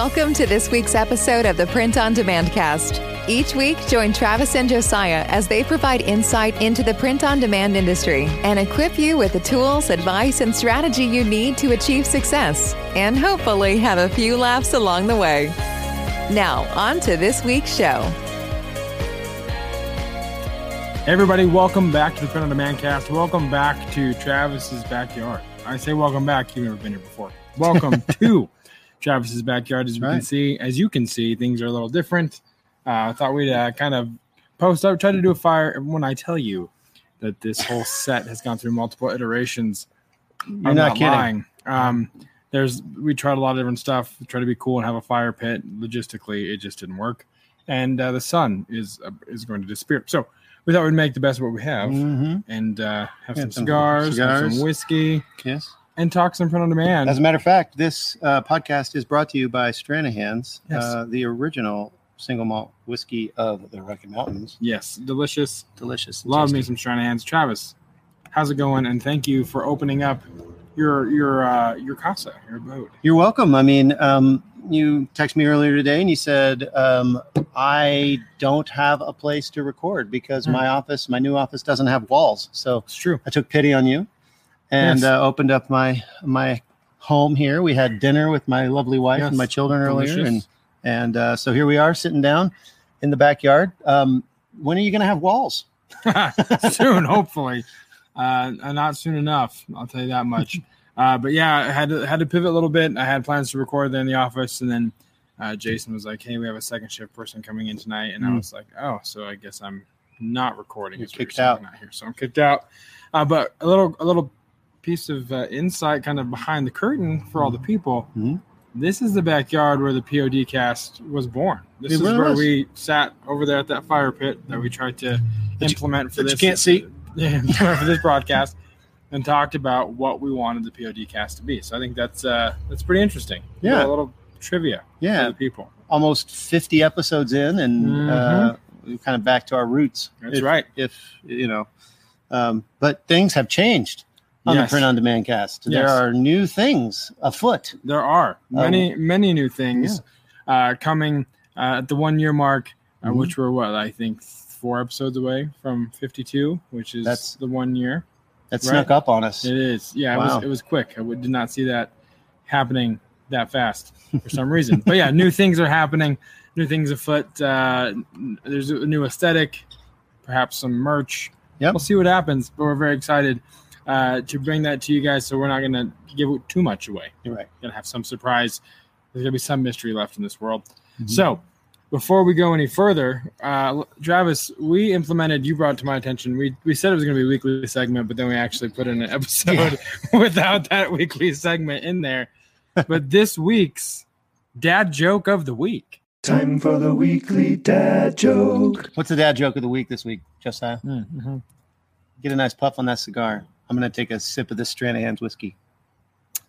Welcome to this week's episode of the Print on Demand Cast. Each week, join Travis and Josiah as they provide insight into the print on demand industry and equip you with the tools, advice, and strategy you need to achieve success and hopefully have a few laughs along the way. Now, on to this week's show. Hey everybody, welcome back to the Print on Demand Cast. Welcome back to Travis's backyard. I say welcome back. You've never been here before. Welcome to Travis's backyard. As we can see, as you can see, things are a little different. Uh, I thought we'd uh, kind of post up, try to do a fire. When I tell you that this whole set has gone through multiple iterations, You're not kidding. lying. Um, there's we tried a lot of different stuff. Tried to be cool and have a fire pit. Logistically, it just didn't work, and uh, the sun is uh, is going to disappear. So we thought we'd make the best of what we have Mhm. and uh, have some some cigars, have cigars. some whiskey, Yes. And talk some print on demand. As a matter of fact, this uh, podcast is brought to you by Stranahan's, Yes. uh, the original single malt whiskey of the Rocky Mountains. yes, delicious. Delicious. and Love me some Stranahan's. Travis, how's it going? And thank you for opening up your your uh, your casa, your abode. You're welcome. I mean, um, you texted me earlier today and you said, um, I don't have a place to record because Hmm. my office, my new office, doesn't have walls. So It's true. I took pity on you and Yes. uh, opened up my my home here. We had dinner with my lovely wife Yes. and my children earlier, and and uh, so here we are sitting down in the backyard. Um, when are you going to have walls? soon, hopefully. Uh, uh, not soon enough. I'll tell you that much. Uh, but yeah, I had to had to pivot a little bit. I had plans to record there in the office, and then uh, Jason was like, "Hey, we have a second shift person coming in tonight," and I Mm. was like, "Oh, so I guess I'm not recording. You're is what you're kicked out. Not here, so I'm kicked out. Uh, but a little a little piece of uh, insight, kind of behind the curtain for all the people. Mhm. This is the backyard where the POD cast was born. This It is really where was. we sat over there at that fire pit that we tried to That you- implement for that you this. can't see. For this broadcast, and talked about what we wanted the POD cast to be. So I think that's uh, that's pretty interesting. Yeah. a little trivia for Yeah, the people. almost fifty episodes in, and uh, we're kind of back to our roots. That's if, right. If you know, um, but things have changed on Yes. the print on demand cast. There are new things afoot. There are many Um, many new things uh, coming uh, at the one year mark, uh, Mhm. which we're what I think four episodes away from fifty two, which is That's- the one year. That Right. snuck up on us. It is. Yeah, it was it was quick. I did not see that happening that fast for some reason. but yeah, new things are happening. New things afoot. Uh, there's a new aesthetic, perhaps some merch. Yep. We'll see what happens, but we're very excited uh, to bring that to you guys. So we're not going to give too much away. You're right. Going to have some surprise. There's going to be some mystery left in this world. Mhm. So before we go any further, uh, Travis, we implemented. You brought to my attention. We we said it was going to be a weekly segment, but then we actually put in an episode without that weekly segment in there. But this week's dad joke of the week. Time for the weekly dad joke. What's the dad joke of the week this week, Josiah? Mm-hmm. Get a nice puff on that cigar. I'm going to take a sip of this Stranahan's whiskey.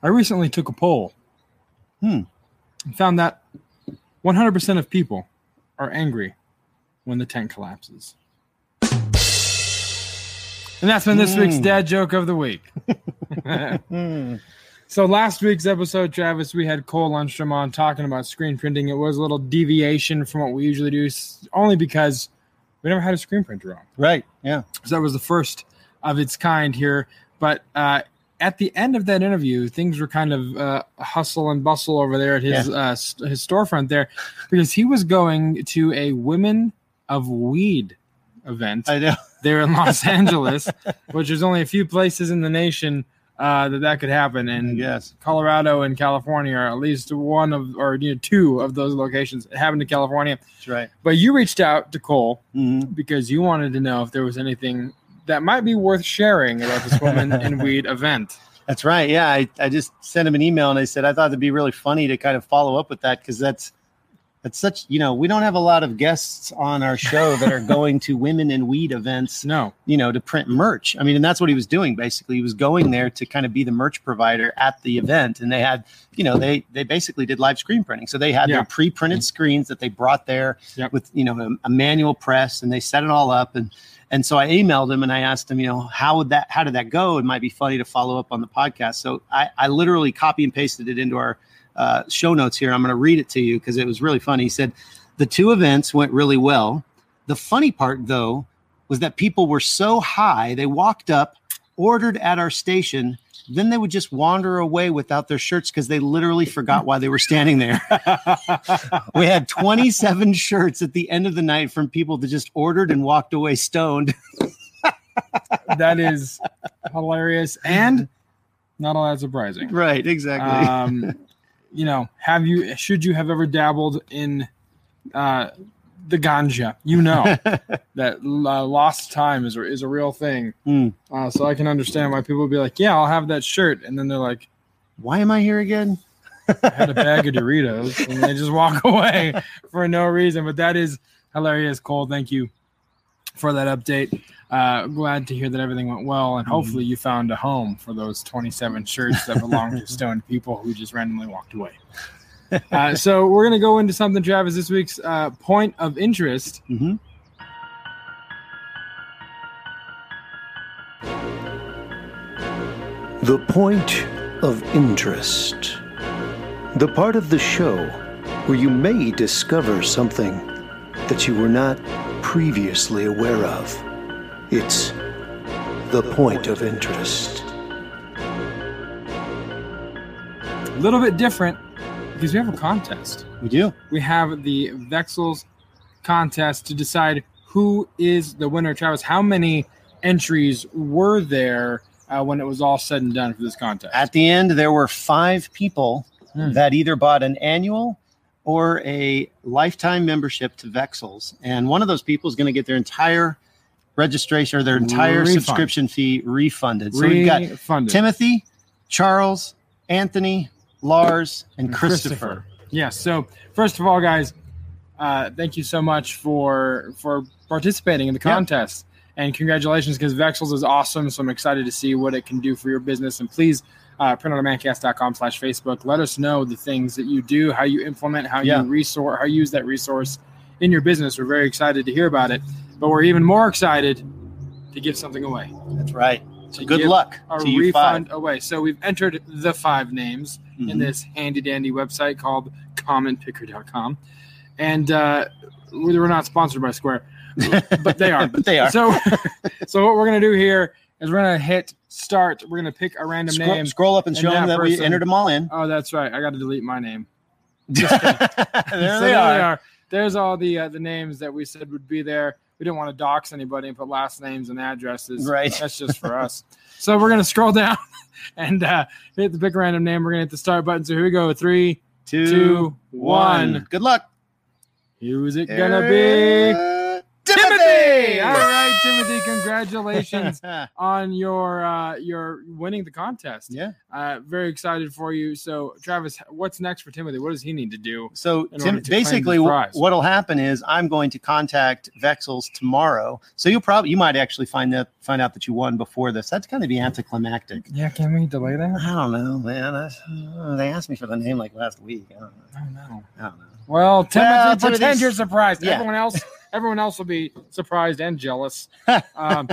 I recently took a poll. Hmm. And found that 100% of people are angry when the tent collapses. And that's been this week's Hmm. dad joke of the week. Hmm. So last week's episode, Travis, we had Cole Lundstrom on talking about screen printing. It was a little deviation from what we usually do, only because we never had a screen printer on. Right. Yeah. So that was the first of its kind here. But uh, at the end of that interview, things were kind of uh, hustle and bustle over there at his uh, s- his storefront there, because he was going to a Women of Weed event I know. there in Los Angeles, which there's only a few places in the nation uh, that that could happen, and Yes. Colorado and California are at least one of or you know, two of those locations. It happened in California, That's right. but you reached out to Cole hmm because you wanted to know if there was anything that might be worth sharing about this woman in weed event. That's right. Yeah. I, I just sent him an email and I said, I thought it'd be really funny to kind of follow up with that because that's, that's such, you know, we don't have a lot of guests on our show that are going to women in weed events, No, you know, to print merch. I mean, and that's what he was doing basically. He was going there to kind of be the merch provider at the event. And they had, you know, they, they basically did live screen printing. So they had Yeah. their pre printed mm-hmm. screens that they brought there Yep. with, you know, a, a manual press and they set it all up. And, And so I emailed him and I asked him, you know, how would that, how did that go? It might be funny to follow up on the podcast. So I, I literally copy and pasted it into our uh, show notes here. I'm going to read it to you because it was really funny. He said the two events went really well. The funny part, though, was that people were so high they walked up, ordered at our station. Then they would just wander away without their shirts because they literally forgot why they were standing there. we had 27 shirts at the end of the night from people that just ordered and walked away stoned. that is hilarious and not all that surprising. right, exactly. Um, you know, have you should you have ever dabbled in uh, the ganja? You know that uh, lost time is is a real thing. Mm. Uh, so I can understand why people would be like, "Yeah, I'll have that shirt," and then they're like, why am I here again? I had a bag of Doritos, and they just walk away for no reason. But that is hilarious, Cole. Thank you for that update. Uh, glad to hear that everything went well, and hopefully you found a home for those 27 shirts that belong to stoned people who just randomly walked away. Uh, so we're gonna go into something, Travis. This week's uh, point of interest. hmm The point of interest. The part of the show where you may discover something that you were not previously aware of. It's the point of interest. A little bit different because we have a contest. We do. We have the Vexels contest to decide who is the winner. Travis, how many entries were there uh, when it was all said and done for this contest? At the end, there were five people Hmm. that either bought an annual or a lifetime membership to Vexels, and one of those people is going to get their entire registration or their entire Refund. subscription fee refunded. So we've got Refunded. Timothy, Charles, Anthony, Lars, and Christopher. Yes. So first of all, guys, uh, thank you so much for for participating in the Yeah. contest, and congratulations because Vexels is awesome. So I'm excited to see what it can do for your business. And please. Uh, printondemandcast.com slash Facebook. Let us know the things that you do, how you implement, how Yeah. you resource, how you use that resource in your business. We're very excited to hear about it, but we're even more excited to give something away. That's right. So Good luck a to you five. refund away. So we've entered the five names in Mhm. this handy dandy website called commentpicker.com. And uh, we we're not sponsored by Square, but they are. but they are. So, so what we're going to do here is we're going to hit start. We're going to pick a random Scroll, name. scroll up and and show them that that we entered them all in. Oh, that's right. I got to delete my name. there So they are. There's all the uh, the names that we said would be there. We didn't want to dox anybody and put last names and addresses. Right. That's just for us. So we're gonna scroll down and uh, hit the pick a random name. We're gonna hit the start button. So here we go. Three. Two, Two, one. one. Good luck. Who's it gonna be? Uh, Timothy. All right, Timothy. Congratulations on your uh, your winning the contest. yeah. Uh, very excited for you. So Travis, what's next for Timothy? What does he need to do? So Tim, to basically, his wh- prize. what'll happen is I'm going to contact Vexels tomorrow. So you'll probably you might actually find that find out that you won before this. That's going to be anticlimactic. Yeah, can we delay that? I don't know, man. That's- uh, they asked me for the name like last week. I don't know. I don't know. I don't know. Well, Timothy, Well, pretend you're surprised. yeah. Everyone else, everyone else will be surprised and jealous. Um,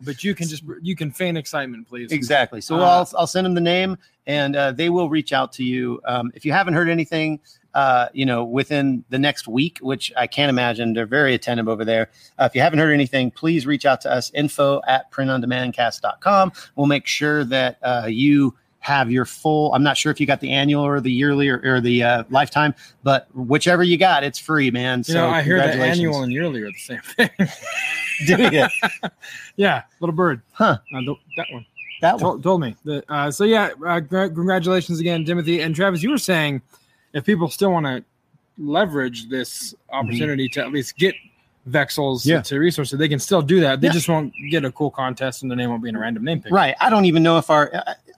but you can just you can feign excitement, please. Exactly. So Uh, I'll I'll send them the name, and uh, they will reach out to you. Um, if you haven't heard anything, uh, you know, within the next week, which I can't imagine, they're very attentive over there. Uh, if you haven't heard anything, please reach out to us. Info at printondemandcast.com. We'll make sure that uh, you have your full. I'm not sure if you got the annual or the yearly or, or the uh, lifetime, but whichever you got, it's free, man. You So know, I hear that annual and yearly are the same thing. Do you? yeah, little bird. Huh. Uh, th- that one That one. told, told me. The, uh, so yeah, uh, congr- congratulations again, Timothy and Travis. You were saying if people still want to leverage this opportunity to at least get Vexels Yeah. to resources, they can still do that. They Yeah. just won't get a cool contest, and their name won't be in a random name pick. Right. I don't even know if our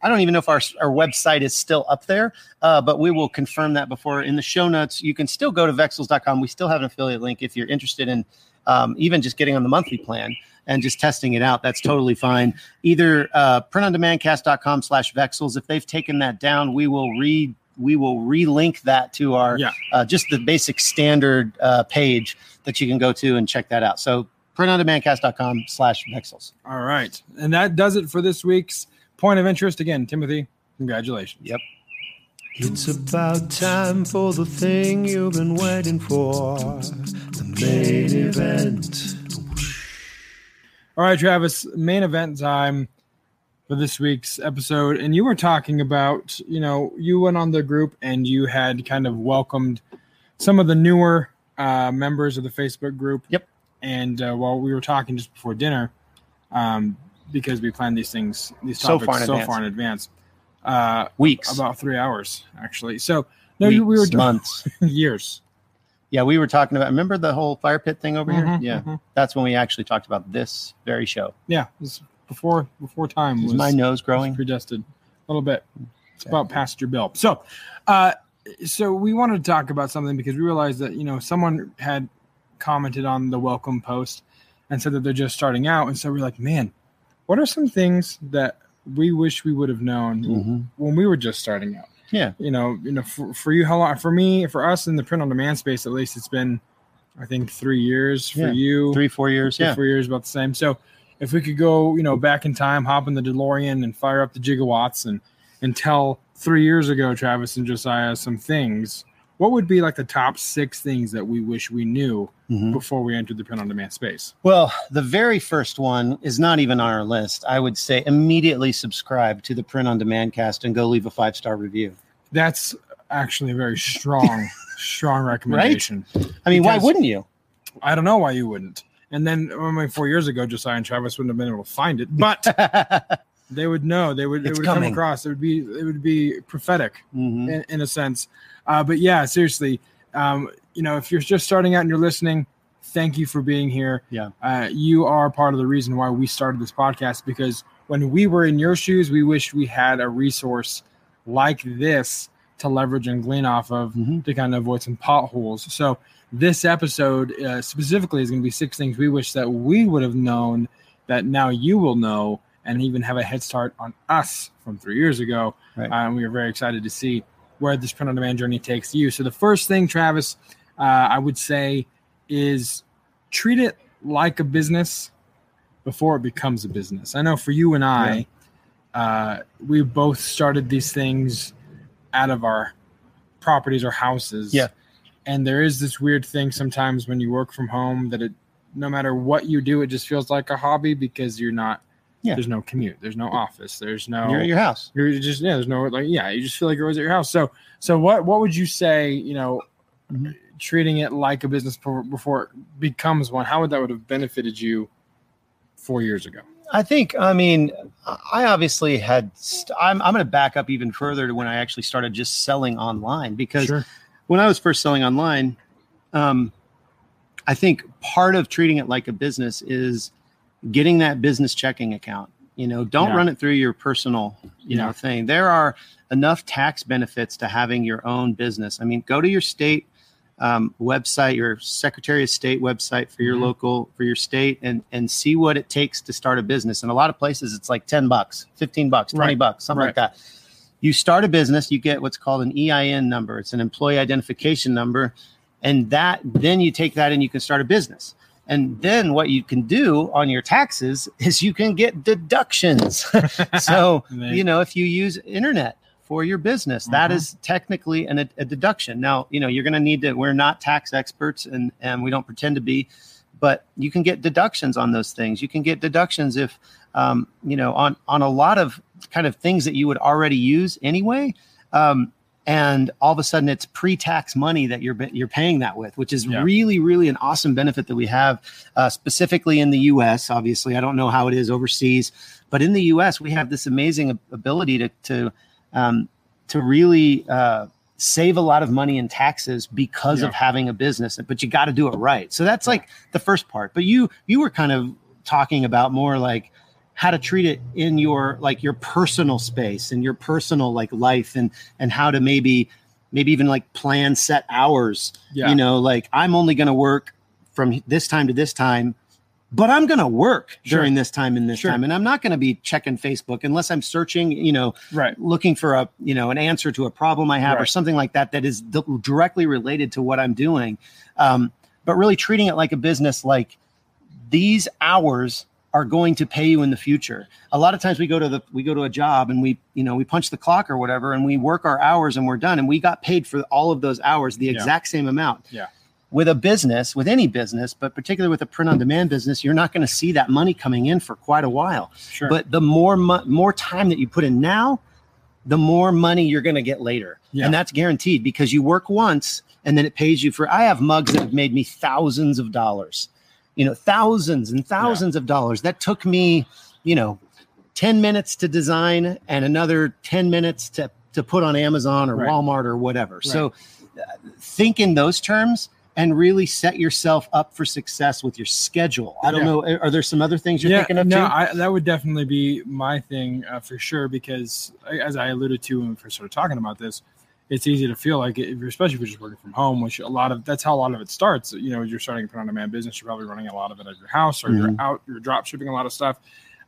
I don't even know if our our website is still up there, uh, but we will confirm that before in the show notes. You can still go to vexels.com. We still have an affiliate link if you're interested in um, even just getting on the monthly plan and just testing it out. That's totally fine. Either uh, printondemandcast.com slash vexels. If they've taken that down, we will re we will relink that to our Yeah. uh, just the basic standard uh, page that you can go to and check that out. So printondemandcast.com slash vexels. All right. And that does it for this week's point of interest. Again, Timothy, congratulations. Yep. It's about time for the thing you've been waiting for the main event. All right, Travis, main event time for this week's episode. And you were talking about, you know, you went on the group and you had kind of welcomed some of the newer uh, members of the Facebook group. Yep. And uh, while we were talking just before dinner, um, because we plan these things, these So topics far in so advance. far in advance, uh, Weeks, about three hours actually. So no, you- we were weeks, months. years. Yeah, we were talking about. Remember the whole fire pit thing over Mhm, here? Yeah, mhm. that's when we actually talked about this very show. Yeah, it was before before time was my nose growing? predestined a little bit. It's about past your bill. So, uh, so we wanted to talk about something because we realized that you know someone had commented on the welcome post and said that they're just starting out, and so we're like, man, what are some things that we wish we would have known Mhm. when we were just starting out? Yeah. you know, you know, for, for you, how long? For me, for us in the print on demand space, at least, it's been, I think, three years. For Yeah. you, Three, four years. three, Yeah. four years about the same. So if we could go, you know, back in time, hop in the DeLorean and fire up the gigawatts and and tell three years ago, Travis and Josiah some things, what would be like the top six things that we wish we knew Mhm. before we entered the print on demand space? Well, the very first one is not even on our list. I would say immediately subscribe to the print on demand cast and go leave a five star review. That's actually a very strong, strong recommendation. Right? I mean, why wouldn't you? I don't know why you wouldn't. And then I mean, four years ago, Josiah and Travis wouldn't have been able to find it, but they would know. They would. It It's would come across. It would be. It would be prophetic. Mhm. in, in a sense. Uh, but yeah, seriously, um, you know, if you're just starting out and you're listening, thank you for being here. Yeah. Uh, you are part of the reason why we started this podcast because when we were in your shoes, we wished we had a resource like this to leverage and glean off of Mhm. to kind of avoid some potholes. So this episode uh, specifically is going to be six things we wish that we would have known that now you will know and even have a head start on us from three years ago. Right. Uh, and we are very excited to see where this print on demand journey takes you. So the first thing, Travis, uh, I would say is treat it like a business before it becomes a business. I know for you and I, uh, we both started these things out of our properties or houses. Yeah. And there is this weird thing sometimes when you work from home that it, no matter what you do, it just feels like a hobby because you're not. Yeah. There's no commute. There's no office. There's no. You're at your house. You're just yeah. There's no like yeah. You just feel like you're always at your house. So so what what would you say? You know, Mhm. treating it like a business before, before it becomes one. How would that would have benefited you four years ago? I think, I mean, I obviously had, st- I'm, I'm going to back up even further to when I actually started just selling online because Sure. when I was first selling online, um, I think part of treating it like a business is getting that business checking account. You know, don't Yeah. run it through your personal, you Yeah. know, thing. There are enough tax benefits to having your own business. I mean, go to your state um, website, your Secretary of State website for your Mhm. local for your state, and and see what it takes to start a business. in a lot of places, it's like ten bucks, fifteen bucks, twenty Right. bucks, something like that. You start a business, you get what's called an EIN number. It's an employee identification number, and that then you take that and you can start a business. And then what you can do on your taxes is you can get deductions. so you know if you use internet for your business that Mhm. is technically an, a deduction now you know you're going to need to we're not tax experts and and we don't pretend to be but you can get deductions on those things you can get deductions if um, you know on on a lot of kind of things that you would already use anyway um, and all of a sudden it's pre-tax money that you're you're paying that with which is Yeah. really really an awesome benefit that we have uh, specifically in the us obviously i don't know how it is overseas but in the us we have this amazing ability to to um, to really uh, save a lot of money in taxes because Yeah. of having a business but you got to do it right so that's like the first part but you you were kind of talking about more like how to treat it in your like your personal space and your personal like life and and how to maybe maybe even like plan set hours Yeah. you know like i'm only going to work from this time to this time but i'm going to work Sure. during this time and this Sure. time and i'm not going to be checking facebook unless i'm searching you know right. looking for a you know an answer to a problem i have or something like that that is d- directly related to what i'm doing um, but really treating it like a business like these hours are going to pay you in the future. A lot of times we go to the we go to a job and we you know we punch the clock or whatever and we work our hours and we're done and we got paid for all of those hours the Yeah. exact same amount. Yeah. With a business, with any business, but particularly with a print on demand business, you're not going to see that money coming in for quite a while. Sure. But the more mo- more time that you put in now, the more money you're going to get later. Yeah. And that's guaranteed because you work once and then it pays you for I have mugs that have made me thousands of dollars. You know, thousands and thousands of dollars. That took me, you know, 10 minutes to design and another 10 minutes to to put on Amazon or Right. Walmart or whatever. So uh, think in those terms and really set yourself up for success with your schedule. I don't Yeah. know. Are there some other things you're yeah, thinking of no? I, that would definitely be my thing uh, for sure. Because as I alluded to when we first started talking about this, it's easy to feel like if especially if you're just working from home, which a lot of that's how a lot of it starts. You know, you're starting a print on demand business, you're probably running a lot of it at your house, or you're out, you're drop shipping a lot of stuff,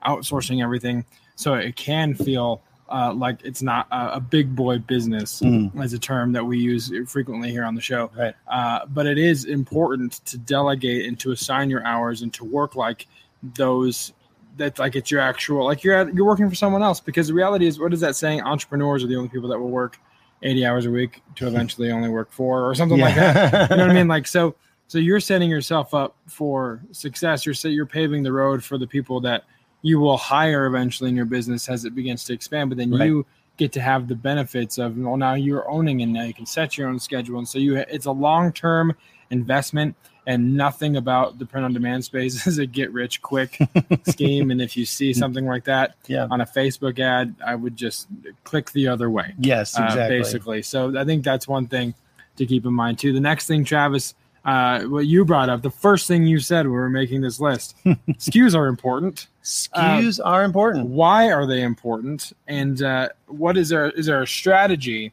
outsourcing everything. So it can feel uh, like it's not a, a big boy business Mm. as a term that we use frequently here on the show. Right. Uh, but it is important to delegate and to assign your hours and to work like those that's like it's your actual like you're at, you're working for someone else because the reality is what is that saying entrepreneurs are the only people that will work 80 hours a week to eventually only work four or something like that you know what I mean? Like so, so you're setting yourself up for success. You're you're paving the road for the people that you will hire eventually in your business as it begins to expand. But then Right. you get to have the benefits of well, now you're owning and now you can set your own schedule. And so you, it's a long term investment. And nothing about the print on demand space is a get rich quick scheme. And if you see something like that Yeah. on a Facebook ad, I would just click the other way Yes, uh, exactly. basically. So I think that's one thing to keep in mind too. The next thing, Travis, uh, what you brought up, the first thing you said when we were making this list, SKUs are important. SKUs are important. Why are they important? And uh, what is there? Is there a strategy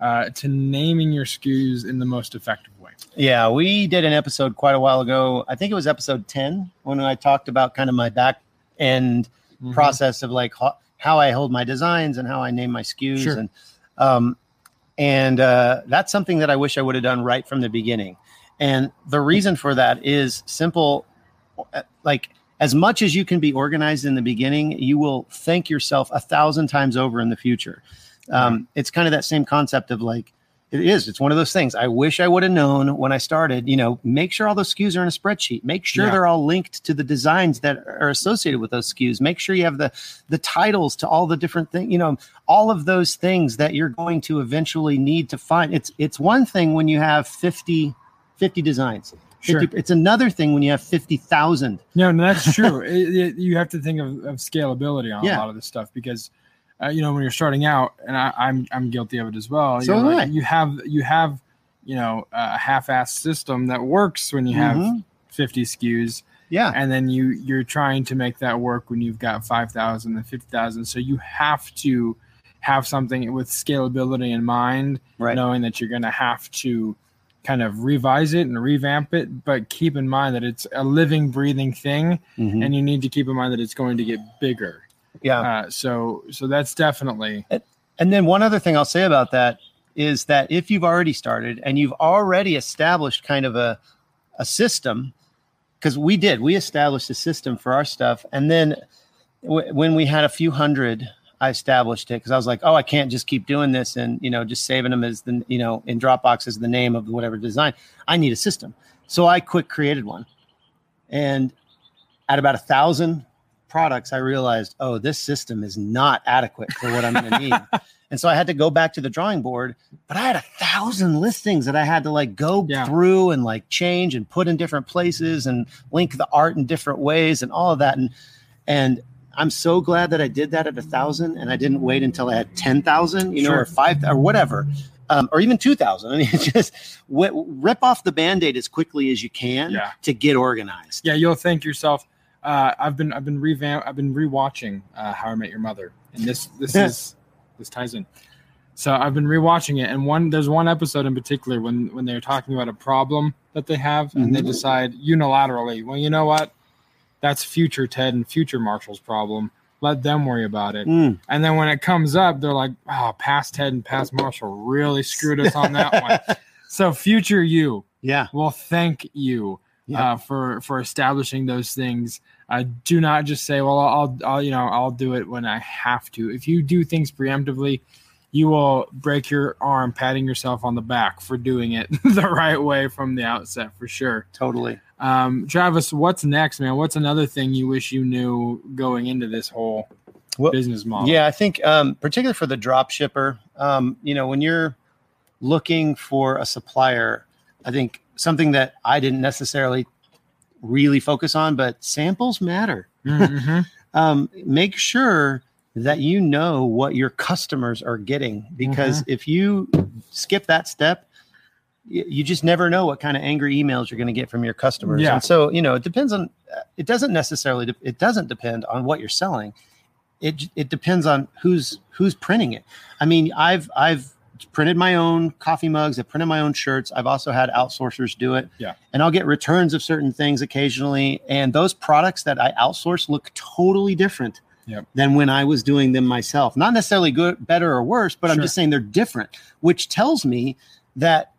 uh, to naming your SKUs in the most effective way? Yeah, we did an episode quite a while ago. I think it was episode 10 when I talked about kind of my back end Mm-hmm. process of like ho- how I hold my designs and how I name my SKUs. Sure. And, um, and uh, that's something that I wish I would have done right from the beginning. And the reason for that is simple. uh, Like, as much as you can be organized in the beginning, you will thank yourself a thousand times over in the future. Um, It's kind of that same concept of like, it is. It's one of those things. I wish I would have known when I started. You know, make sure all those SKUs are in a spreadsheet. Make sure Yeah. they're all linked to the designs that are associated with those SKUs. Make sure you have the the titles to all the different things. You know, all of those things that you're going to eventually need to find. It's it's one thing when you have 50, 50 designs. Sure. 50 It's another thing when you have fifty thousand. No, no, that's true. it, it- you have to think of, of scalability on Yeah. a lot of this stuff because, uh, you know, when you're starting out, and I, I'm I'm guilty of it as well. So like-. You have you have you know a half-assed system that works when you have Mhm. 50 SKUs, Yeah. and then you you're trying to make that work when you've got 5,000 and 50,000. So you have to have something with scalability in mind, Right. knowing that you're going to have to kind of revise it and revamp it, but keep in mind that it's a living, breathing thing, Mhm. and you need to keep in mind that it's going to get bigger. Yeah. Uh, so, so that's definitely And then one other thing I'll say about that is that if you've already started and you've already established kind of a a system, because we did, we established a system for our stuff, and then w- when we had a few hundred, I established it because I was like, oh, I can't just keep doing this and you know just saving them as the you know in Dropbox as the name of whatever design. I need a system, so I quick created one, and at about a thousand products, I realized, oh, this system is not adequate for what I'm going to need. and so I had to go back to the drawing board, but I had a thousand listings that I had to like go Yeah. through and like change and put in different places and link the art in different ways and all of that. And, and I'm so glad that I did that at a thousand and I didn't wait until I had 10,000, you know, Sure. or five or whatever. Um, or even 2000. I mean, just wh- rip off the band-aid as quickly as you can Yeah. to get organized. yeah. You'll thank yourself. Uh, I've been I've been revamp I've been rewatching uh, How I Met Your Mother, and this this is this ties in. So I've been rewatching it, and one there's one episode in particular when when they're talking about a problem that they have, and they Mhm. decide unilaterally, well, you know what, that's future Ted and future Marshall's problem. Let them worry about it. Mm. And then when it comes up, they're like, oh, past Ted and past Marshall really screwed us on that one. So future you Yeah. will thank you Yeah. uh, for for establishing those things Uh, do not just say, "Well, I'll, I'll, you know, I'll do it when I have to." If you do things preemptively, you will break your arm patting yourself on the back for doing it the right way from the outset, for sure. Totally. Um, Travis, what's next, man? What's another thing you wish you knew going into this whole Well, business model? Yeah, I think um, particularly for the drop shipper, um, you know, when you're looking for a supplier, I think something that I didn't necessarily really focus on, but samples matter. Mhm. Um, make sure that you know what your customers are getting because if you skip that step, you just never know what kind of angry emails you're going to get from your customers. Yeah. And so, you know, it depends on, uh, it doesn't necessarily, de- it doesn't depend on what you're selling. It, it depends on who's, who's printing it. I mean, I've, I've printed my own coffee mugs. I've printed my own shirts. I've also had outsourcers do it. Yeah. And I'll get returns of certain things occasionally. And those products that I outsource look totally different Yep. than when I was doing them myself. Not necessarily good, better or worse, but I'm just saying they're different, which tells me that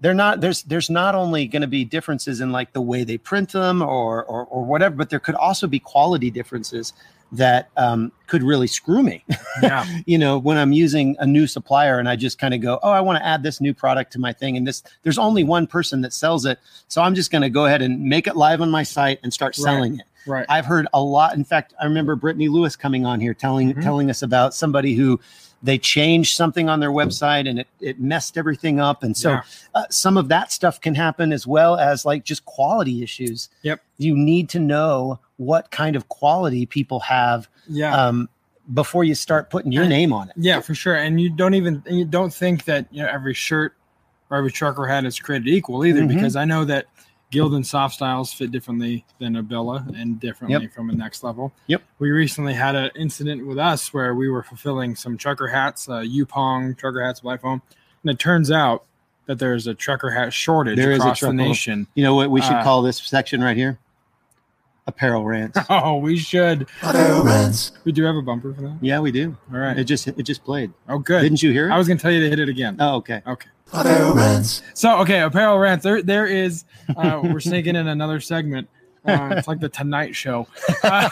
they're not there's there's not only going to be differences in like the way they print them or or, or whatever, but there could also be quality differences that um, could really screw me. Yeah. you know, when I'm using a new supplier and I just kind of go, oh, I want to add this new product to my thing, and this there's only one person that sells it, so I'm just going to go ahead and make it live on my site and start Right. selling it. Right. I've heard a lot. In fact, I remember Brittany Lewis coming on here telling Mhm. telling us about somebody who they changed something on their website and it, it messed everything up. And so Yeah. uh, some of that stuff can happen as well as like just quality issues. Yep. You need to know what kind of quality people have Yeah. um, before you start putting your name on it. Yeah, for sure. And you don't even you don't think that you know every shirt or every trucker hat is created equal either, Mhm. because I know that Gildan soft styles fit differently than a Bella and differently from a next level. Yep. We recently had an incident with us where we were fulfilling some trucker hats, uh, Yupoong trucker hats, Life Home, and it turns out that there's a trucker hat shortage There is a across the nation. You know what we should Uh, call this section right here? Apparel rants. Oh, we should. Apparel rants. We do have a bumper for that. yeah, we do. All right. It just it just played. Oh, good. Didn't you hear it? I was gonna tell you to hit it again. oh, okay. Okay. Apparel rants. So okay, apparel rants. There, there is. Uh, we're sneaking in another segment. Uh, it's like the Tonight Show. Uh,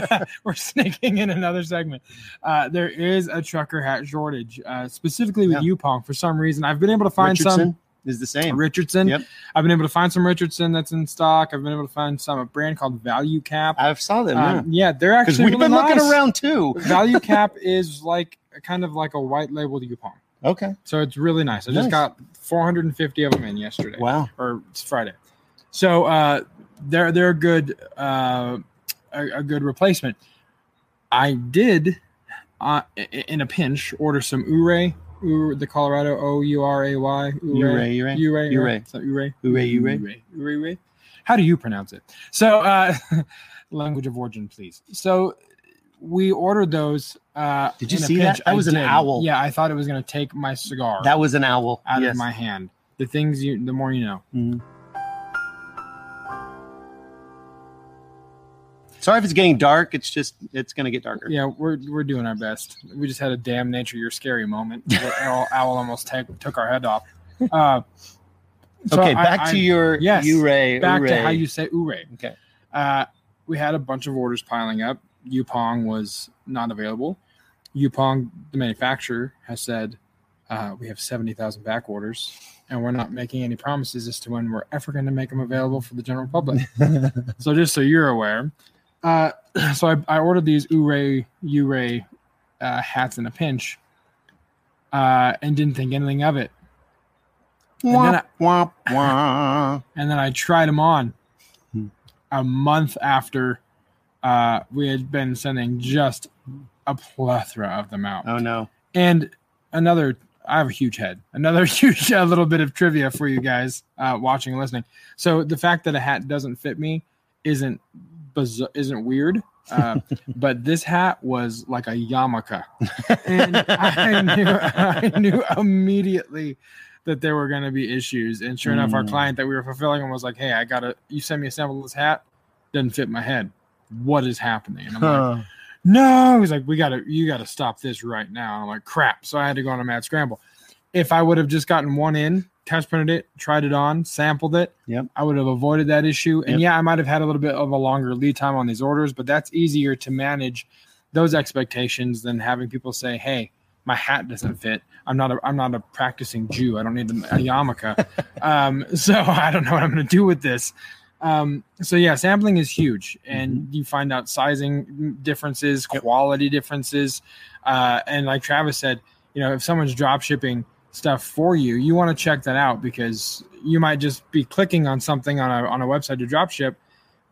we're sneaking in another segment. Uh, there is a trucker hat shortage, uh, specifically with Yeah. Yupoong. For some reason, I've been able to find Richardson is the same. Richardson. Yep. I've been able to find some Richardson that's in stock. I've been able to find some a brand called Value Cap. I've saw them. yeah. Um, yeah, they're actually we've really been looking around too. Value Cap is like kind of like a white labeled Yupoong. Okay. So it's really nice. I just got 450 of them in yesterday Wow. or it's Friday. So uh, they're they're a good uh, a, a good replacement. I did uh, in a pinch order some Ouray, Ur, the Colorado O U R A Y Ouray Ouray. So Ouray Ouray, Ouray. Ouray Ouray Ouray. How do you pronounce it? So uh, language of origin, please. So we ordered those. Uh, Did you see that? That I was an owl. Yeah, I thought it was going to take my cigar That was an owl. out yes. of my hand. The things you, the more you know. Mhm. Sorry if it's getting dark. It's just it's gonna get darker. Yeah, we're we're doing our best. We just had a damn nature you're scary moment. The owl, owl almost take, took our head off. Uh, so okay, back I- to your yes, Ouray. back to how you say Ouray. Okay. Uh, we had a bunch of orders piling up. Yupoong was not available. Yupoong, the manufacturer, has said uh, we have seventy thousand back orders, and we're not making any promises as to when we're ever going to make them available for the general public. so just so you're aware, uh, so I, I ordered these Ouray Ouray uh, hats in a pinch, uh, and didn't think anything of it. And then, I, Womp, womp. and then I tried them on Hmm. a month after uh, we had been sending just a plethora of them out. Oh no. And another, I have a huge head. Another huge uh, little bit of trivia for you guys uh, watching and listening. So the fact that a hat doesn't fit me isn't bizarre, isn't weird. Uh, but this hat was like a yarmulke, and I knew I knew immediately that there were going to be issues. And sure enough, our Mm. client that we were fulfilling him was like, "Hey, I gotta you send me a sample of this hat, doesn't fit my head. What is happening?" And I'm like, no he's like we gotta you gotta stop this right now and i'm like crap so i had to go on a mad scramble if i would have just gotten one in test printed it, tried it on, sampled it, Yep. I would have avoided that issue. And Yep. yeah, I might have had a little bit of a longer lead time on these orders, but that's easier to manage those expectations than having people say, "Hey, my hat doesn't fit. I'm not a I'm not a practicing Jew. I don't need a, a yarmulke. um, so I don't know what I'm going to do with this." Um, so yeah, sampling is huge, and you find out sizing differences, quality differences, uh, and like Travis said, you know, if someone's drop shipping stuff for you, you want to check that out because you might just be clicking on something on a on a website to drop ship,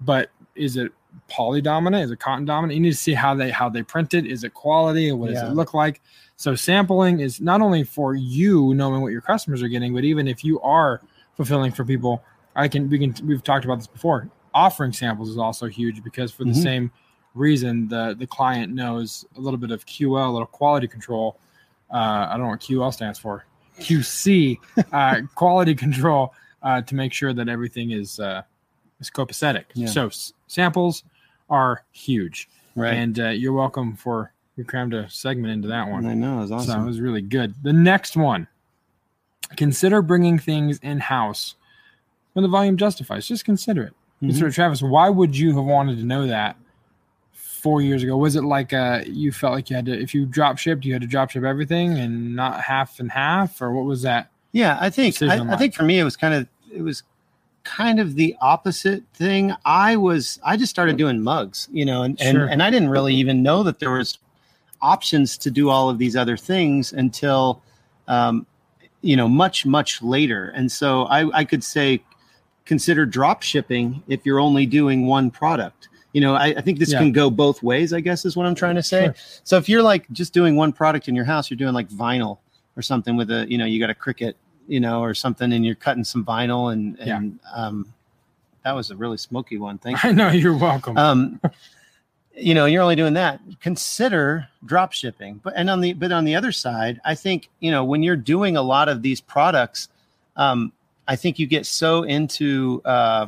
but is it poly dominant? Is it cotton dominant? You need to see how they how they print it. Is it quality? What does Yeah. it look like? So sampling is not only for you knowing what your customers are getting, but even if you are fulfilling for people, I can we can we've talked about this before. Offering samples is also huge because for the Mhm. same reason the the client knows a little bit of QL, a little quality control. Uh, I don't know what QL stands for. QC, uh, quality control, uh, to make sure that everything is uh, is copacetic. Yeah. So s- samples are huge, Right. and uh, you're welcome for we crammed a segment into that one. I know. It was So awesome. it was really good. The next one, consider bringing things in house when the volume justifies. Just consider it. Mm-hmm. Consider. Travis. Why would you have wanted to know that four years ago? Was it like uh, you felt like you had to, if you drop shipped, you had to drop ship everything and not half and half, or what was that? Yeah, I think I, I think for me it was kind of it was kind of the opposite thing. I was I just started doing mugs, you know, and Sure. and, and I didn't really even know that there was options to do all of these other things until um, you know much much later. And so I, I could say consider drop shipping if you're only doing one product. You know, I, I think this Yeah. can go both ways. I guess is what I'm trying to say. Sure. So if you're like just doing one product in your house, you're doing like vinyl or something with a, you know, you got a Cricut, you know, or something, and you're cutting some vinyl, and Yeah. and um, that was a really smoky one. Thank you. I know you're welcome. Um, you know, you're only doing that. Consider drop shipping, but and on the but on the other side, I think you know when you're doing a lot of these products, um, I think you get so into, uh,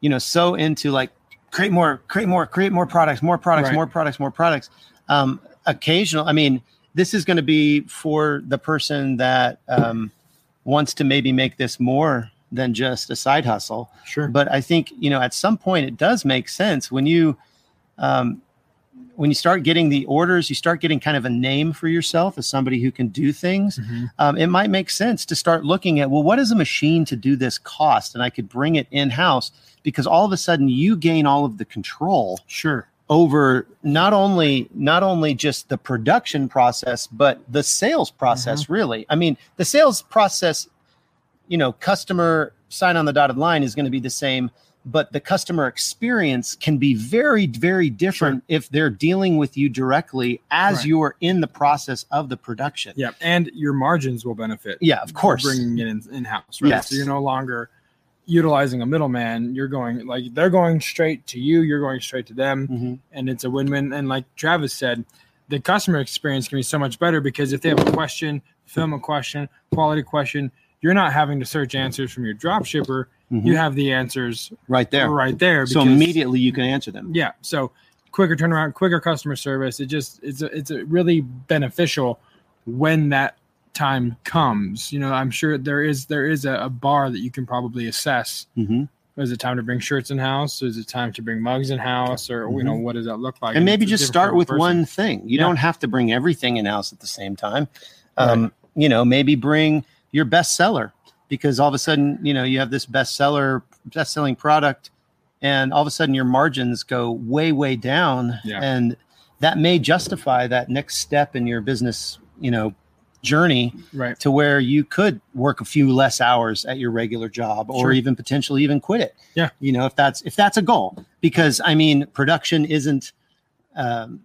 you know, so into like create more, create more, create more products, more products, Right. more products, more products. Um, occasional, I mean, this is going to be for the person that um, wants to maybe make this more than just a side hustle sure. but I think you know at some point it does make sense when you um, when you start getting the orders, you start getting kind of a name for yourself as somebody who can do things. Mhm. Um, it might make sense to start looking at well, what does a machine to do this cost, and I could bring it in house because all of a sudden you gain all of the control Sure. over not only not only just the production process but the sales process really i mean the sales process you know customer sign on the dotted line is going to be the same but the customer experience can be very very different if they're dealing with you directly as Right. you're in the process of the production Yeah, and your margins will benefit. yeah of course bringing it in in house, right? Yes. So you're no longer utilizing a middleman. You're going like they're going straight to you. You're going straight to them, Mhm. and it's a win-win. And like Travis said, the customer experience can be so much better because if they have a question, film a question, quality question, you're not having to search answers from your drop shipper. Mhm. You have the answers right there right there. so immediately you can answer them yeah so quicker turnaround quicker customer service it just it's a, it's a really beneficial when that time comes you know i'm sure there is there is a, a bar that you can probably assess Mhm. is it time to bring shirts in house is it time to bring mugs in house or you know what does that look like Mm-hmm. and maybe just start with person. one thing. You Yeah. don't have to bring everything in house at the same time. Um, You know, maybe bring your bestseller because all of a sudden, you know, you have this bestseller, best-selling product, and all of a sudden your margins go way, way down, Yeah. and that may justify that next step in your business, you know, journey right to where you could work a few less hours at your regular job or Sure. even potentially even quit it Yeah. you know if that's if that's a goal because i mean production isn't um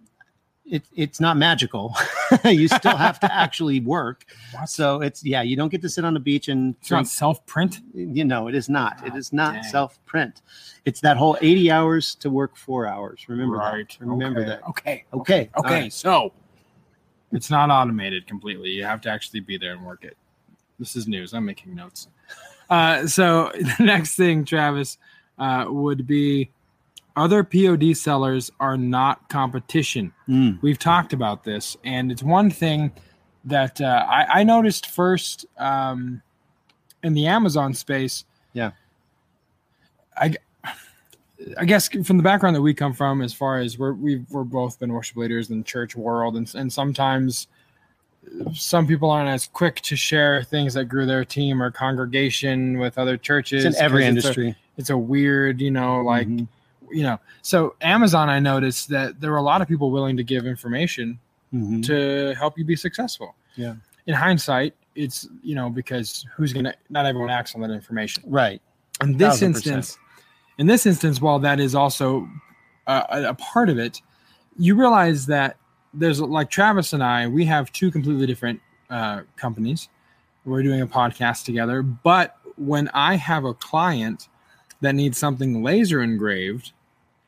it, it's not magical. You still have to actually work. So it's yeah you don't get to sit on the beach and it's not self-print? You know it is not. It is not self print it's that whole 80 hours to work four hours. Remember right. That remember okay. that. Okay. Okay. Okay. All right. so it's not automated completely. You have to actually be there and work it. This is news. I'm making notes. Uh, so the next thing travis uh, would be other pod sellers are not competition Mm, we've talked about this and it's one thing that uh, I, I noticed first um, in the Amazon space. Yeah. I, I guess from the background that we come from, as far as we're we've we're both been worship leaders in the church world, and and sometimes some people aren't as quick to share things that grew their team or congregation with other churches. It's in every 'cause it's a- industry. it's a weird, you know, like Mhm. You know. So Amazon, I noticed that there were a lot of people willing to give information Mhm. to help you be successful. Yeah. In hindsight, it's you know because who's gonna not everyone acts on that information. Right. In this Thousand percent. instance, in this instance, while that is also a, a- a part of it, you realize that there's like Travis and I, we have two completely different uh, companies. We're doing a podcast together, but when I have a client that needs something laser engraved,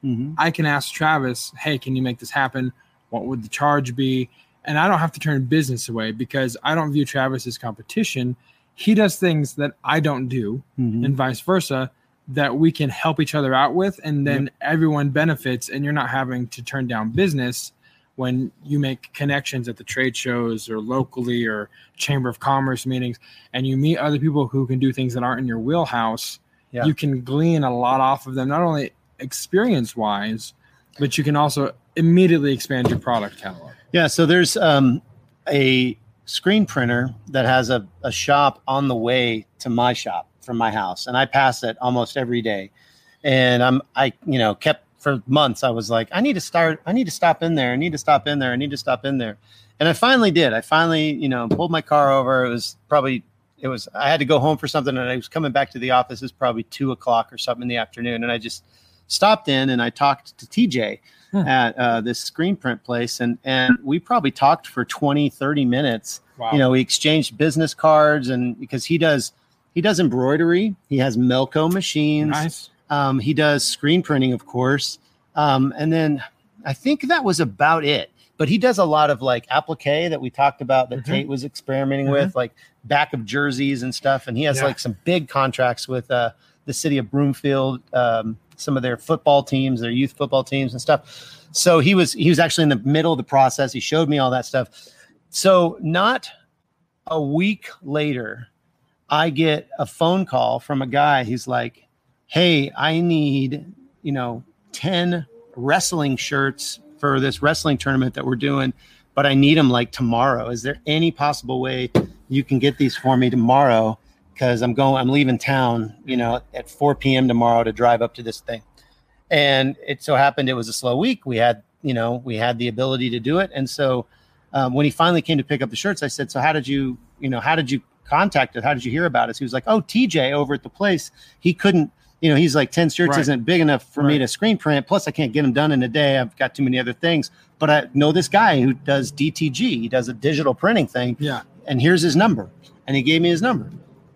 Mhm. I can ask Travis, "Hey, can you make this happen? What would the charge be?" And I don't have to turn business away because I don't view Travis as competition. He does things that I don't do, Mhm. and vice versa, that we can help each other out with, and then everyone benefits. And you're not having to turn down business when you make connections at the trade shows or locally or chamber of commerce meetings, and you meet other people who can do things that aren't in your wheelhouse. Yeah. You can glean a lot off of them, not only experience wise, but you can also immediately expand your product catalog. Yeah, so there's um, a screen printer that has a, a shop on the way to my shop from my house, and I pass it almost every day. And I'm I you know kept for months. I was like, I need to start. I need to stop in there. I need to stop in there. I need to stop in there. And I finally did. I finally you know pulled my car over. It was probably it was I had to go home for something, and I was coming back to the office. It was probably two o'clock or something in the afternoon, and I just stopped in and I talked to TJ Hmm. at uh, this screen print place and and we probably talked for 20 30 minutes Wow. you know we exchanged business cards and because he does he does embroidery he has melco machines nice. um, he does screen printing of course um, and then i think that was about it but he does a lot of like applique that we talked about that Mhm. tate was experimenting with like back of jerseys and stuff and he has Yeah. like some big contracts with uh, the city of broomfield um, some of their football teams their youth football teams and stuff. So he was he was actually in the middle of the process. He showed me all that stuff. So not a week later i get a phone call from a guy. He's like hey i need you know 10 wrestling shirts for this wrestling tournament that we're doing but i need them like tomorrow. Is there any possible way you can get these for me tomorrow because i'm going i'm leaving town you know at 4 p.m tomorrow to drive up to this thing. And it so happened it was a slow week. We had you know we had the ability to do it. And so um, when he finally came to pick up the shirts i said so how did you you know how did you contact it? How did you hear about us? He was like oh tj over at the place he couldn't you know he's like 10 shirts Right. isn't big enough for me to screen print. Plus i can't get them done in a day. I've got too many other things. But i know this guy who does dtg he does a digital printing thing. Yeah. and here's his number. And he gave me his number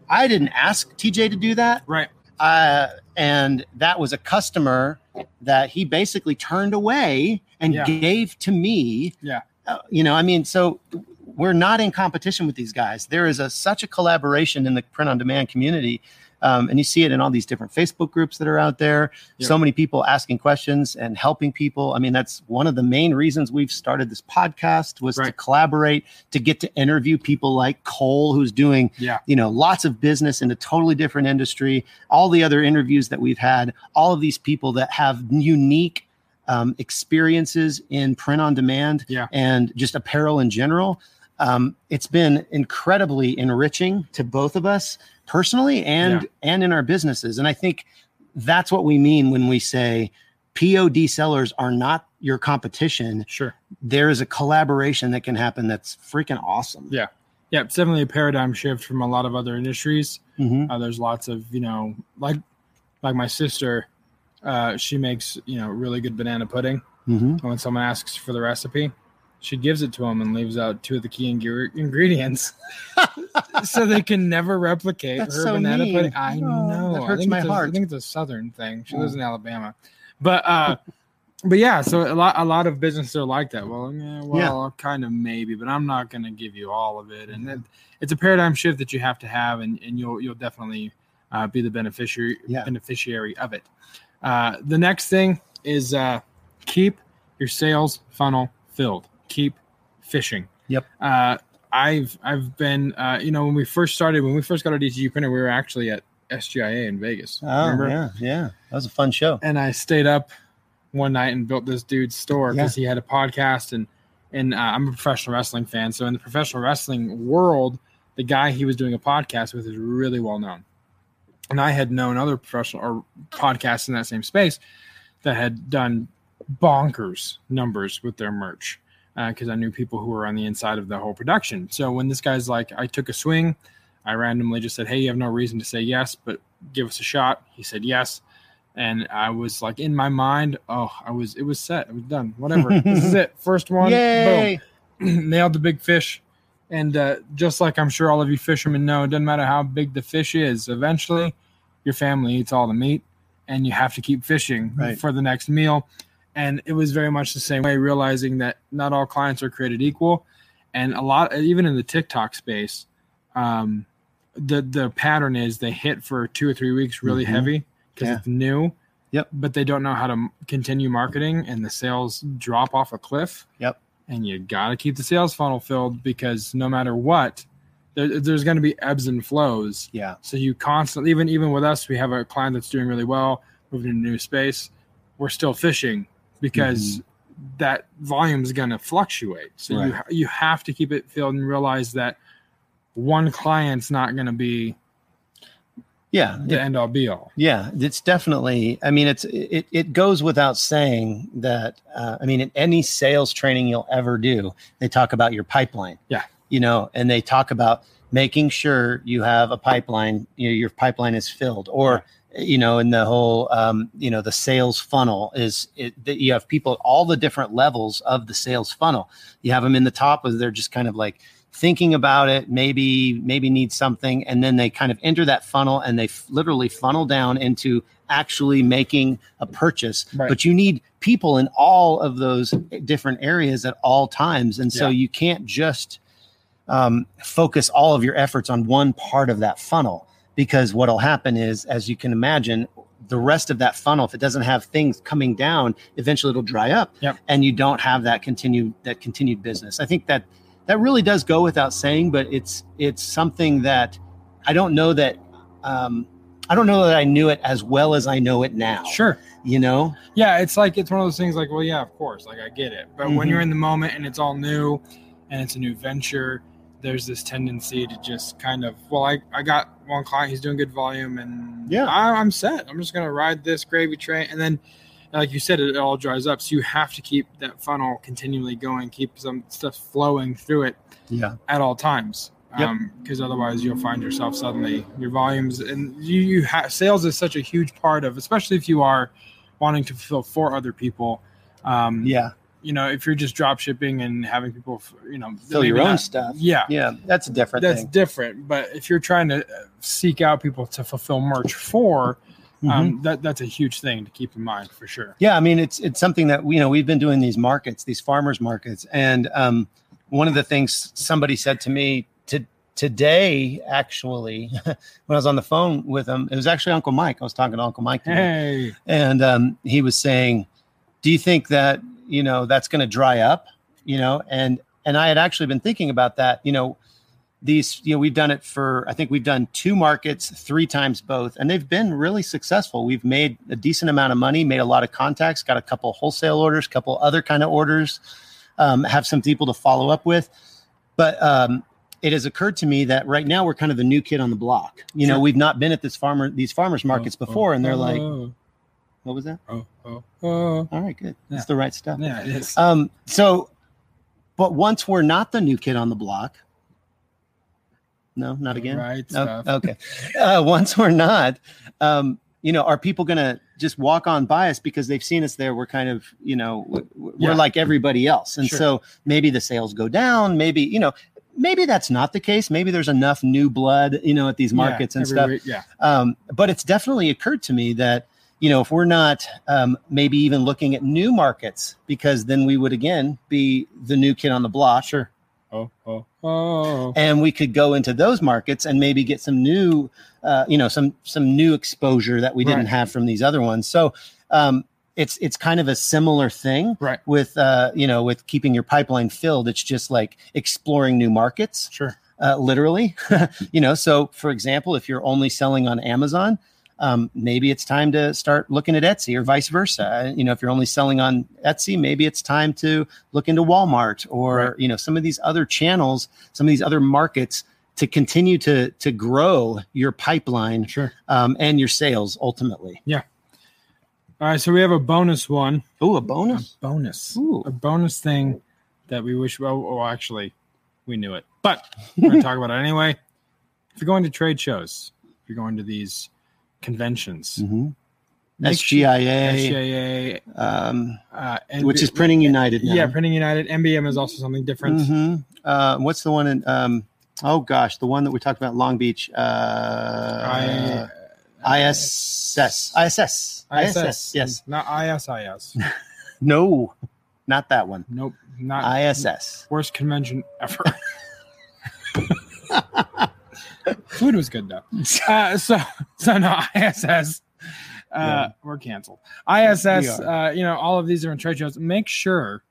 i didn't ask tj to do that Right. uh, and that was a customer that he basically turned away and Yeah. gave to me. Yeah. Uh, you know, I mean, so we're not in competition with these guys. There is a such a collaboration in the print on demand community. Um, and you see it in all these different Facebook groups that are out there. Yeah. So many people asking questions and helping people. I mean, that's one of the main reasons we've started this podcast was to collaborate, to get to interview people like Cole, who's doing Yeah. you know lots of business in a totally different industry all the other interviews that we've had all of these people that have unique um, experiences in print on demand Yeah. and just apparel in general um, it's been incredibly enriching to both of us personally and Yeah. and in our businesses and i think that's what we mean when we say pod sellers are not your competition Sure. there is a collaboration that can happen that's freaking awesome Yeah. Yeah. It's definitely a paradigm shift from a lot of other industries. Mhm. Uh, there's lots of you know like like my sister. Uh, she makes you know really good banana pudding. Mhm. And when someone asks for the recipe, she gives it to him and leaves out two of the key ingre- ingredients, so they can never replicate That's her so banana mean. pudding. I Oh, know. that hurts my heart. I think it's a southern thing. She lives Oh. in Alabama, but uh, but yeah. So a lot a lot of businesses are like that. Well, yeah, well, kind of maybe, but I'm not going to give you all of it. And it, it's a paradigm shift that you have to have, and, and you'll you'll definitely uh, be the beneficiary Yeah. beneficiary of it. Uh, the next thing is uh, keep your sales funnel filled. Keep fishing. Yep. Uh, I've I've been uh, you know when we first started when we first got our DTG printer we were actually at SGIA in Vegas. Oh remember? yeah, yeah. That was a fun show. And I stayed up one night and built this dude's store because he had a podcast and and uh, I'm a professional wrestling fan. So in the professional wrestling world, the guy he was doing a podcast with is really well known. And I had known other professional or podcasts in that same space that had done bonkers numbers with their merch because I knew people who were on the inside of the whole production. So when this guy's like, I took a swing, I randomly just said, Hey, you have no reason to say yes, but give us a shot. He said yes. And I was like, in my mind, oh, I was, it was set. It was done. Whatever. this is it. First one. Yay! Boom. Nailed the big fish. And uh, just like I'm sure all of you fishermen know, it doesn't matter how big the fish is, eventually your family eats all the meat and you have to keep fishing Right. for the next meal. And it was very much the same way, realizing that not all clients are created equal. And a lot, even in the TikTok space, um, the the pattern is they hit for two or three weeks really Mhm. heavy because Yeah. it's new. Yep. But they don't know how to continue marketing, and the sales drop off a cliff. Yep. And you got to keep the sales funnel filled because no matter what, there, there's going to be ebbs and flows. Yeah. So you constantly, even even with us, we have a client that's doing really well, moving into a new space. We're still fishing because that volume is going to fluctuate. So you Right. ha- you have to keep it filled and realize that one client's not going to be Yeah. the end all be all. Yeah, it's definitely. I mean, it's it. It goes without saying that. Uh, I mean, in any sales training you'll ever do, they talk about your pipeline. Yeah. You know, and they talk about making sure you have a pipeline. You know, your pipeline is filled, or you know, in the whole, um, you know, the sales funnel is it, that you have people at all the different levels of the sales funnel. You have them in the top, where they're just kind of like thinking about it maybe maybe need something and then they kind of enter that funnel and they f- literally funnel down into actually making a purchase Right. but you need people in all of those different areas at all times and so Yeah. you can't just um, focus all of your efforts on one part of that funnel because what'll happen is as you can imagine the rest of that funnel if it doesn't have things coming down eventually it'll dry up Yep. and you don't have that continued that continued business i think that that really does go without saying but it's it's something that i don't know that um i don't know that i knew it as well as i know it now Sure. you know Yeah, it's like it's one of those things like, well, yeah, of course, like I get it. But when Mhm. you're in the moment and it's all new and it's a new venture, there's this tendency to just kind of, well, I, I got one client, he's doing good volume and Yeah. I, I'm set. I'm just gonna ride this gravy train and then like you said, it all dries up. So you have to keep that funnel continually going, keep some stuff flowing through it yeah at all times. Yep. because otherwise you'll find yourself suddenly your volumes and you, you have sales is such a huge part of, especially if you are wanting to fulfill for other people. Um, yeah you know, if you're just drop shipping and having people, you know, fill your own not- stuff Yeah, yeah that's a different that's thing different. But if you're trying to uh, seek out people to fulfill merch for, Mm-hmm. um, that that's a huge thing to keep in mind for sure. Yeah, I mean it's it's something that you know we've been doing these markets, these farmers markets, and um, one of the things somebody said to me to, today, actually, when I was on the phone with him, it was actually Uncle Mike. I was talking to Uncle Mike, today, Hey, and um, he was saying, "Do you think that you know that's going to dry up?" You know, and and I had actually been thinking about that. You know, these you know we've done it for I think we've done two markets three times both, and they've been really successful. We've made a decent amount of money, made a lot of contacts, got a couple wholesale orders, couple other kind of orders, um, have some people to follow up with, but. Um, it has occurred to me that right now we're kind of the new kid on the block. You know, we've not been at this farmer these farmers markets before, and they're like, oh, "What was that?" oh, oh, oh. All right, good. Yeah. That's the right stuff. yeah, it is. Um, so, but once we're not the new kid on the block, no, not again. Right Oh, okay. Uh, once we're not, um, you know, are people going to just walk on by us because they've seen us there? We're kind of, you know, we're Yeah. like everybody else. And Sure. so maybe the sales go down. Maybe, you know, maybe that's not the case. Maybe there's enough new blood, you know, at these markets Yeah, and stuff yeah. um, but it's definitely occurred to me that you know if we're not um, maybe even looking at new markets because then we would again be the new kid on the block Sure. Oh, oh, oh. and we could go into those markets and maybe get some new uh, you know some some new exposure that we didn't Right. have from these other ones so um, it's it's kind of a similar thing Right. with uh, you know with keeping your pipeline filled. It's just like exploring new markets Sure. uh, literally. you know, so for example, if you're only selling on Amazon, um, maybe it's time to start looking at Etsy or vice versa. Uh, You know, if you're only selling on Etsy, maybe it's time to look into Walmart or Right. you know some of these other channels, some of these other markets to continue to to grow your pipeline Sure. um, and your sales ultimately. Yeah. All right. So we have a bonus one. Oh, a bonus. Bonus. Ooh. A bonus thing that we wish. Well, well, actually, we knew it, but we're going to talk about it anyway. If you're going to trade shows, if you're going to these conventions, Mm-hmm. sure- SGIA, um, uh, and which is Printing United now. yeah, Printing United. NBM is also something different. Mhm. Uh, what's the one in? Um, oh gosh, the one that we talked about, Long Beach. Uh, I, ISS. ISS. ISS. Yes. Not ISIS. No, not that one. nope. Not ISS. worst convention ever. Food was good though. Uh, so so no ISS. Uh, Yeah. We're canceled. ISS. We Uh, you know all of these different trade shows. Make sure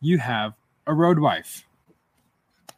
you have a road wife.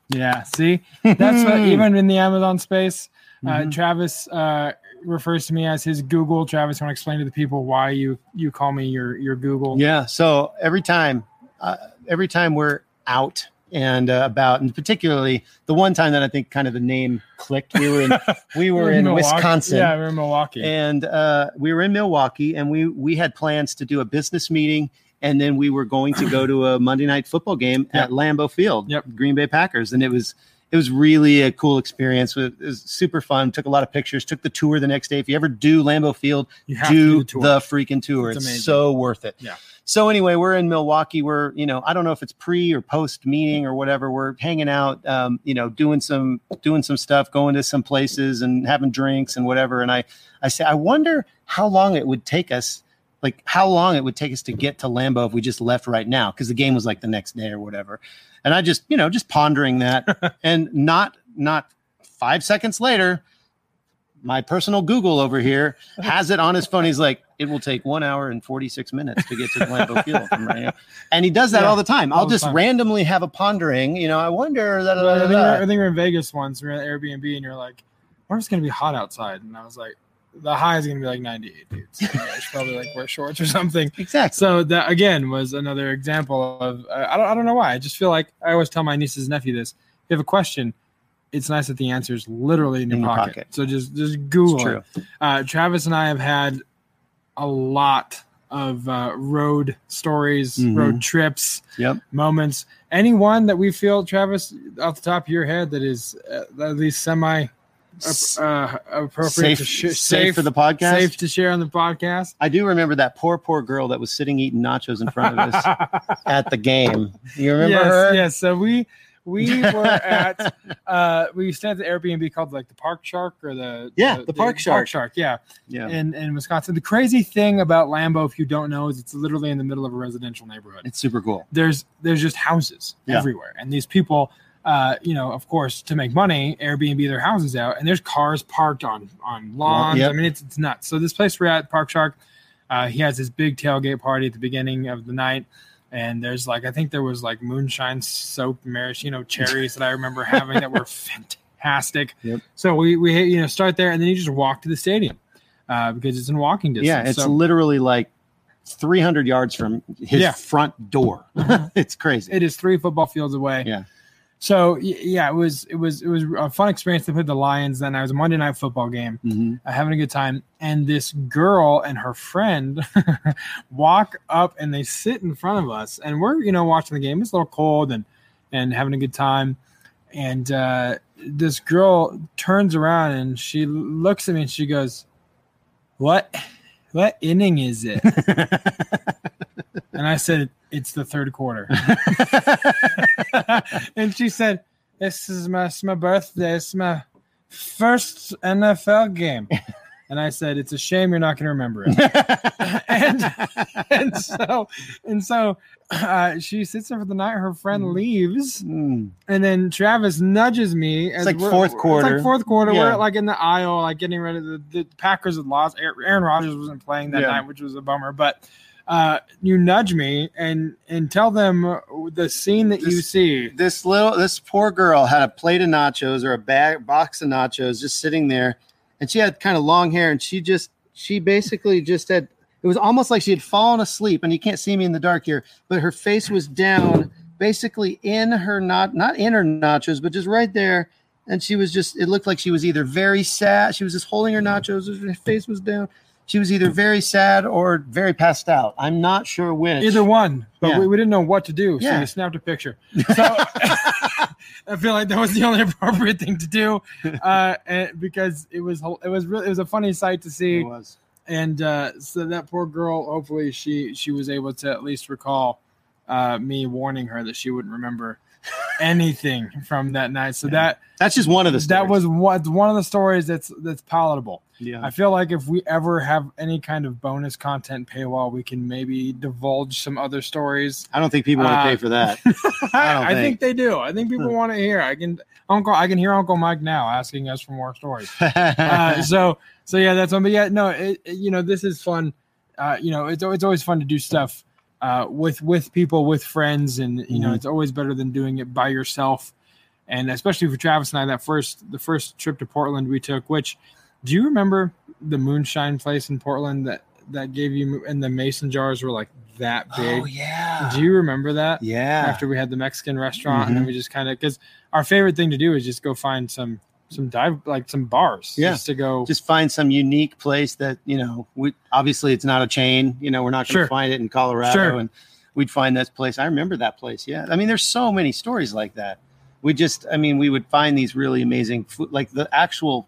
Yeah. See, that's what even in the Amazon space. Uh, Mhm. Travis uh, refers to me as his Google. Travis, want to explain to the people why you you call me your your Google? Yeah. So every time, uh, every time we're out and uh, about, and particularly the one time that I think kind of the name clicked, we were in we were in Milwaukee. Wisconsin. Yeah, we're in Milwaukee. and uh, we were in Milwaukee, and we we had plans to do a business meeting, and then we were going to go to a Monday night football game Yep. at Lambeau Field, Yep. Green Bay Packers, and it was it was really a cool experience. It was super fun. Took a lot of pictures. Took the tour the next day. If you ever do Lambeau Field, you have to do do the, the freaking tour. It's It's, so worth it. Yeah. So anyway, we're in Milwaukee. We're you know I don't know if it's pre or post meeting or whatever. We're hanging out, um, you know, doing some doing some stuff, going to some places and having drinks and whatever. And I I say I wonder how long it would take us. Like how long it would take us to get to Lambeau if we just left right now because the game was like the next day or whatever, and I just you know just pondering that and not not five seconds later, my personal Google over here has it on his phone. He's like, it will take one hour and 46 minutes to get to Lambeau Field. from right here." And he does that Yeah, all the time. I'll just time. randomly have a pondering, you know, I wonder that. I think, we're, I think we're in Vegas once. We're at Airbnb, and you're like, "What if it's gonna be hot outside?" And I was like, "The high is gonna be like 98, dude. So I should probably like wear shorts or something." Exactly. So that again was another example of uh, I don't I don't know why. I just feel like I always tell my nieces and nephew this: if you have a question, it's nice that the answer is literally in your, In your pocket. pocket. So just just Google it. Uh, Travis and I have had a lot of uh, road stories, Mhm. road trips, Yep. moments. Anyone that we feel, Travis, off the top of your head, that is uh, at least semi uh, appropriate safe, to sh- safe, for the podcast. safe to share on the podcast. I do remember that poor, poor girl that was sitting eating nachos in front of us at the game. You remember yes, her? yes. So we we were at uh we stayed at the Airbnb called like the Park Shark or the Yeah, the Park Shark. Park Shark, yeah, Yeah. in in Wisconsin. The crazy thing about Lambeau, if you don't know, is it's literally in the middle of a residential neighborhood. It's super cool. There's there's just houses Yeah. everywhere, and these people. Uh, you know, of course, to make money, Airbnb their houses out, and there's cars parked on on lawns. yep. I mean, it's it's nuts. So this place we're at, Park Shark, uh, he has this big tailgate party at the beginning of the night, and there's like I think there was like moonshine soaked maraschino cherries that I remember having that were fantastic. Yep. So we we you know start there, and then you just walk to the stadium uh, because it's in walking distance. Yeah, it's so, literally like 300 yards from his Yeah. front door. it's crazy. it is three football fields away. Yeah. So yeah, it was it was it was a fun experience to play the Lions. Then I was a Monday night football game, Mhm. uh, having a good time, and this girl and her friend walk up and they sit in front of us, and we're you know watching the game. It's a little cold and and having a good time, and uh, this girl turns around and she looks at me and she goes, "What? What inning is it?" and I said, "It's the third quarter." and she said, "This is my it's my birthday. It's my first NFL game." And I said, "It's a shame you're not going to remember it." and and so and so uh, she sits there for the night. Her friend leaves, Mm. and then Travis nudges me. As like fourth It's like fourth quarter. Yeah. We're like in the aisle, like getting ready. The, the Packers had lost. Aaron Rodgers wasn't playing that Yeah. night, which was a bummer. But uh, you nudge me and and tell them the scene that you see. this little this poor girl had a plate of nachos or a bag box of nachos just sitting there and she had kind of long hair and she just she basically just had it was almost like she had fallen asleep and you can't see me in the dark here but her face was down basically in her not not in her nachos but just right there and she was just it looked like she was either very sad she was just holding her nachos her face was down she was either very sad or very passed out i'm not sure which Either one, but Yeah. we, we didn't know what to do, so Yeah. we snapped a picture. So I feel like that was the only appropriate thing to do, uh, and because it was it was really it was a funny sight to see. it was and uh, so that poor girl hopefully she she was able to at least recall uh, me warning her that she wouldn't remember anything from that night so that that's just one of the that was what one of the stories that's that's palatable yeah i feel like if we ever have any kind of bonus content paywall we can maybe divulge some other stories I don't think people want to Uh, pay for that. i, don't think. think. they do i think people want to hear i can uncle i can hear uncle mike now asking us for more stories uh, so so yeah, that's one. But yeah, no, it, it- you know, this is fun. Uh, you know, it's it's always fun to do stuff uh, with with people, with friends, and you know, Mhm. it's always better than doing it by yourself. And especially for Travis and I, that first the first trip to Portland we took. Which do you remember the moonshine place in Portland that that gave you and the mason jars were like that big? oh yeah. Do you remember that? yeah. After we had the Mexican restaurant, and then Mhm. we just kind of because our favorite thing to do is just go find some some dive like some bars, Yeah. just to go. just find some unique place that, you know, we obviously it's not a chain, you know, we're not going to Sure. find it in Colorado Sure. and we'd find this place. I remember that place. Yeah. I mean, there's so many stories like that. We just, I mean, we would find these really amazing food, like the actual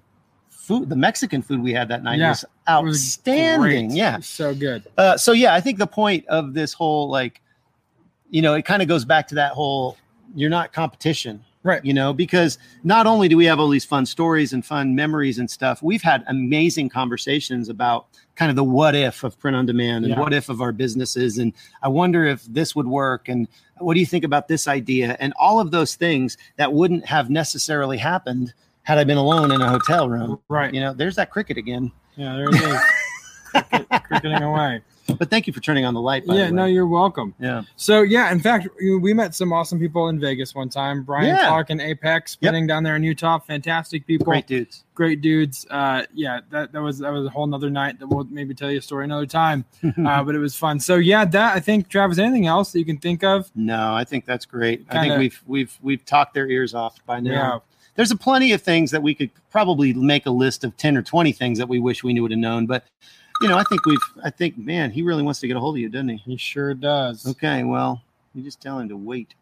food, the Mexican food we had that night Yeah. was It was outstanding. Yeah. so good. Uh, so yeah, I think the point of this whole like, you know, it kind of goes back to that whole you're not competition, Right. You know, because not only do we have all these fun stories and fun memories and stuff, we've had amazing conversations about kind of the what if of print on demand and Yeah. what if of our businesses, and I wonder if this would work, and what do you think about this idea, and all of those things that wouldn't have necessarily happened had I been alone in a hotel room. Right. You know, there's that cricket again. Yeah, there it is. Cricket, cricketing away. But thank you for turning on the light. Yeah, the no, you're welcome. yeah. So yeah, in fact, we met some awesome people in Vegas one time. Brian Yeah. Clark and Apex spinning down there in Utah. Fantastic people. Great dudes. great dudes. Uh, yeah, that, that was that was a whole nother night that we'll maybe tell you a story another time. Uh, but it was fun. So yeah, that I think Travis. Anything else that you can think of? No, I think that's great. I Kinda- think we've we've we've talked their ears off by now. Yeah. There's a plenty of things that we could probably make a list of 10 or 20 things that we wish we knew would have known. But you know, I think we've I think, man, he really wants to get a hold of you, doesn't he? He sure does. Okay, well, you just tell him to wait.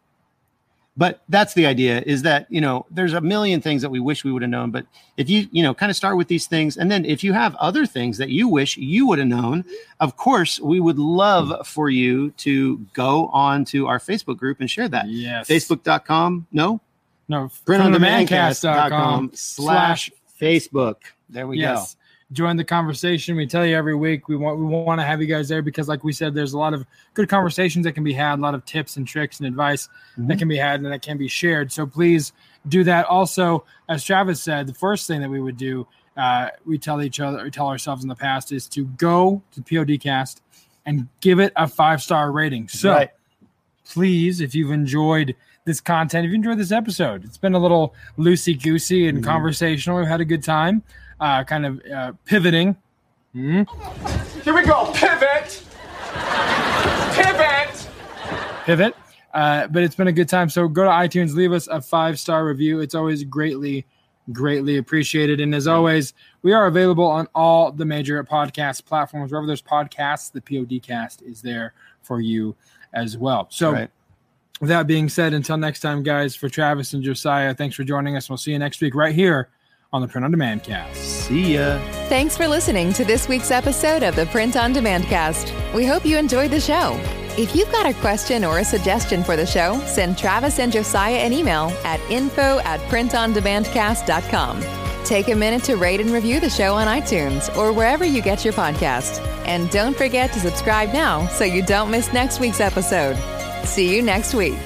But that's the idea is that, you know, there's a million things that we wish we would have known. But if you, you know, kind of start with these things, and then if you have other things that you wish you would have known, of course, we would love for you to go on to our Facebook group and share that. Yes. Facebook.com, no, No. printondemandcast.com slash Facebook. There we yes. Join the conversation. We tell you every week we want we want to have you guys there because, like we said, there's a lot of good conversations that can be had, a lot of tips and tricks and advice that Mhm. can be had and that can be shared. So please do that. Also, as Travis said, the first thing that we would do, uh, we tell each other, we tell ourselves in the past, is to go to Podcast and give it a five star rating. So Right. please, if you've enjoyed this content, if you enjoyed this episode, it's been a little loosey goosey and Mhm. conversational. We've had a good time, uh, kind of uh, pivoting. Hmm? Here we go. Pivot. Pivot. Pivot. Uh, but it's been a good time. So go to iTunes, leave us a five star review. It's always greatly, greatly appreciated. And as always, we are available on all the major podcast platforms. Wherever there's podcasts, the PODcast is there for you as well. So Right. With that being said, until next time, guys, for Travis and Josiah, thanks for joining us. We'll see you next week right here on the Print on Demand cast. See ya. Thanks for listening to this week's episode of the Print on Demand cast. We hope you enjoyed the show. If you've got a question or a suggestion for the show, send Travis and Josiah an email at info at printondemandcast.com. Take a minute to rate and review the show on iTunes or wherever you get your podcast. And don't forget to subscribe now so you don't miss next week's episode. See you next week.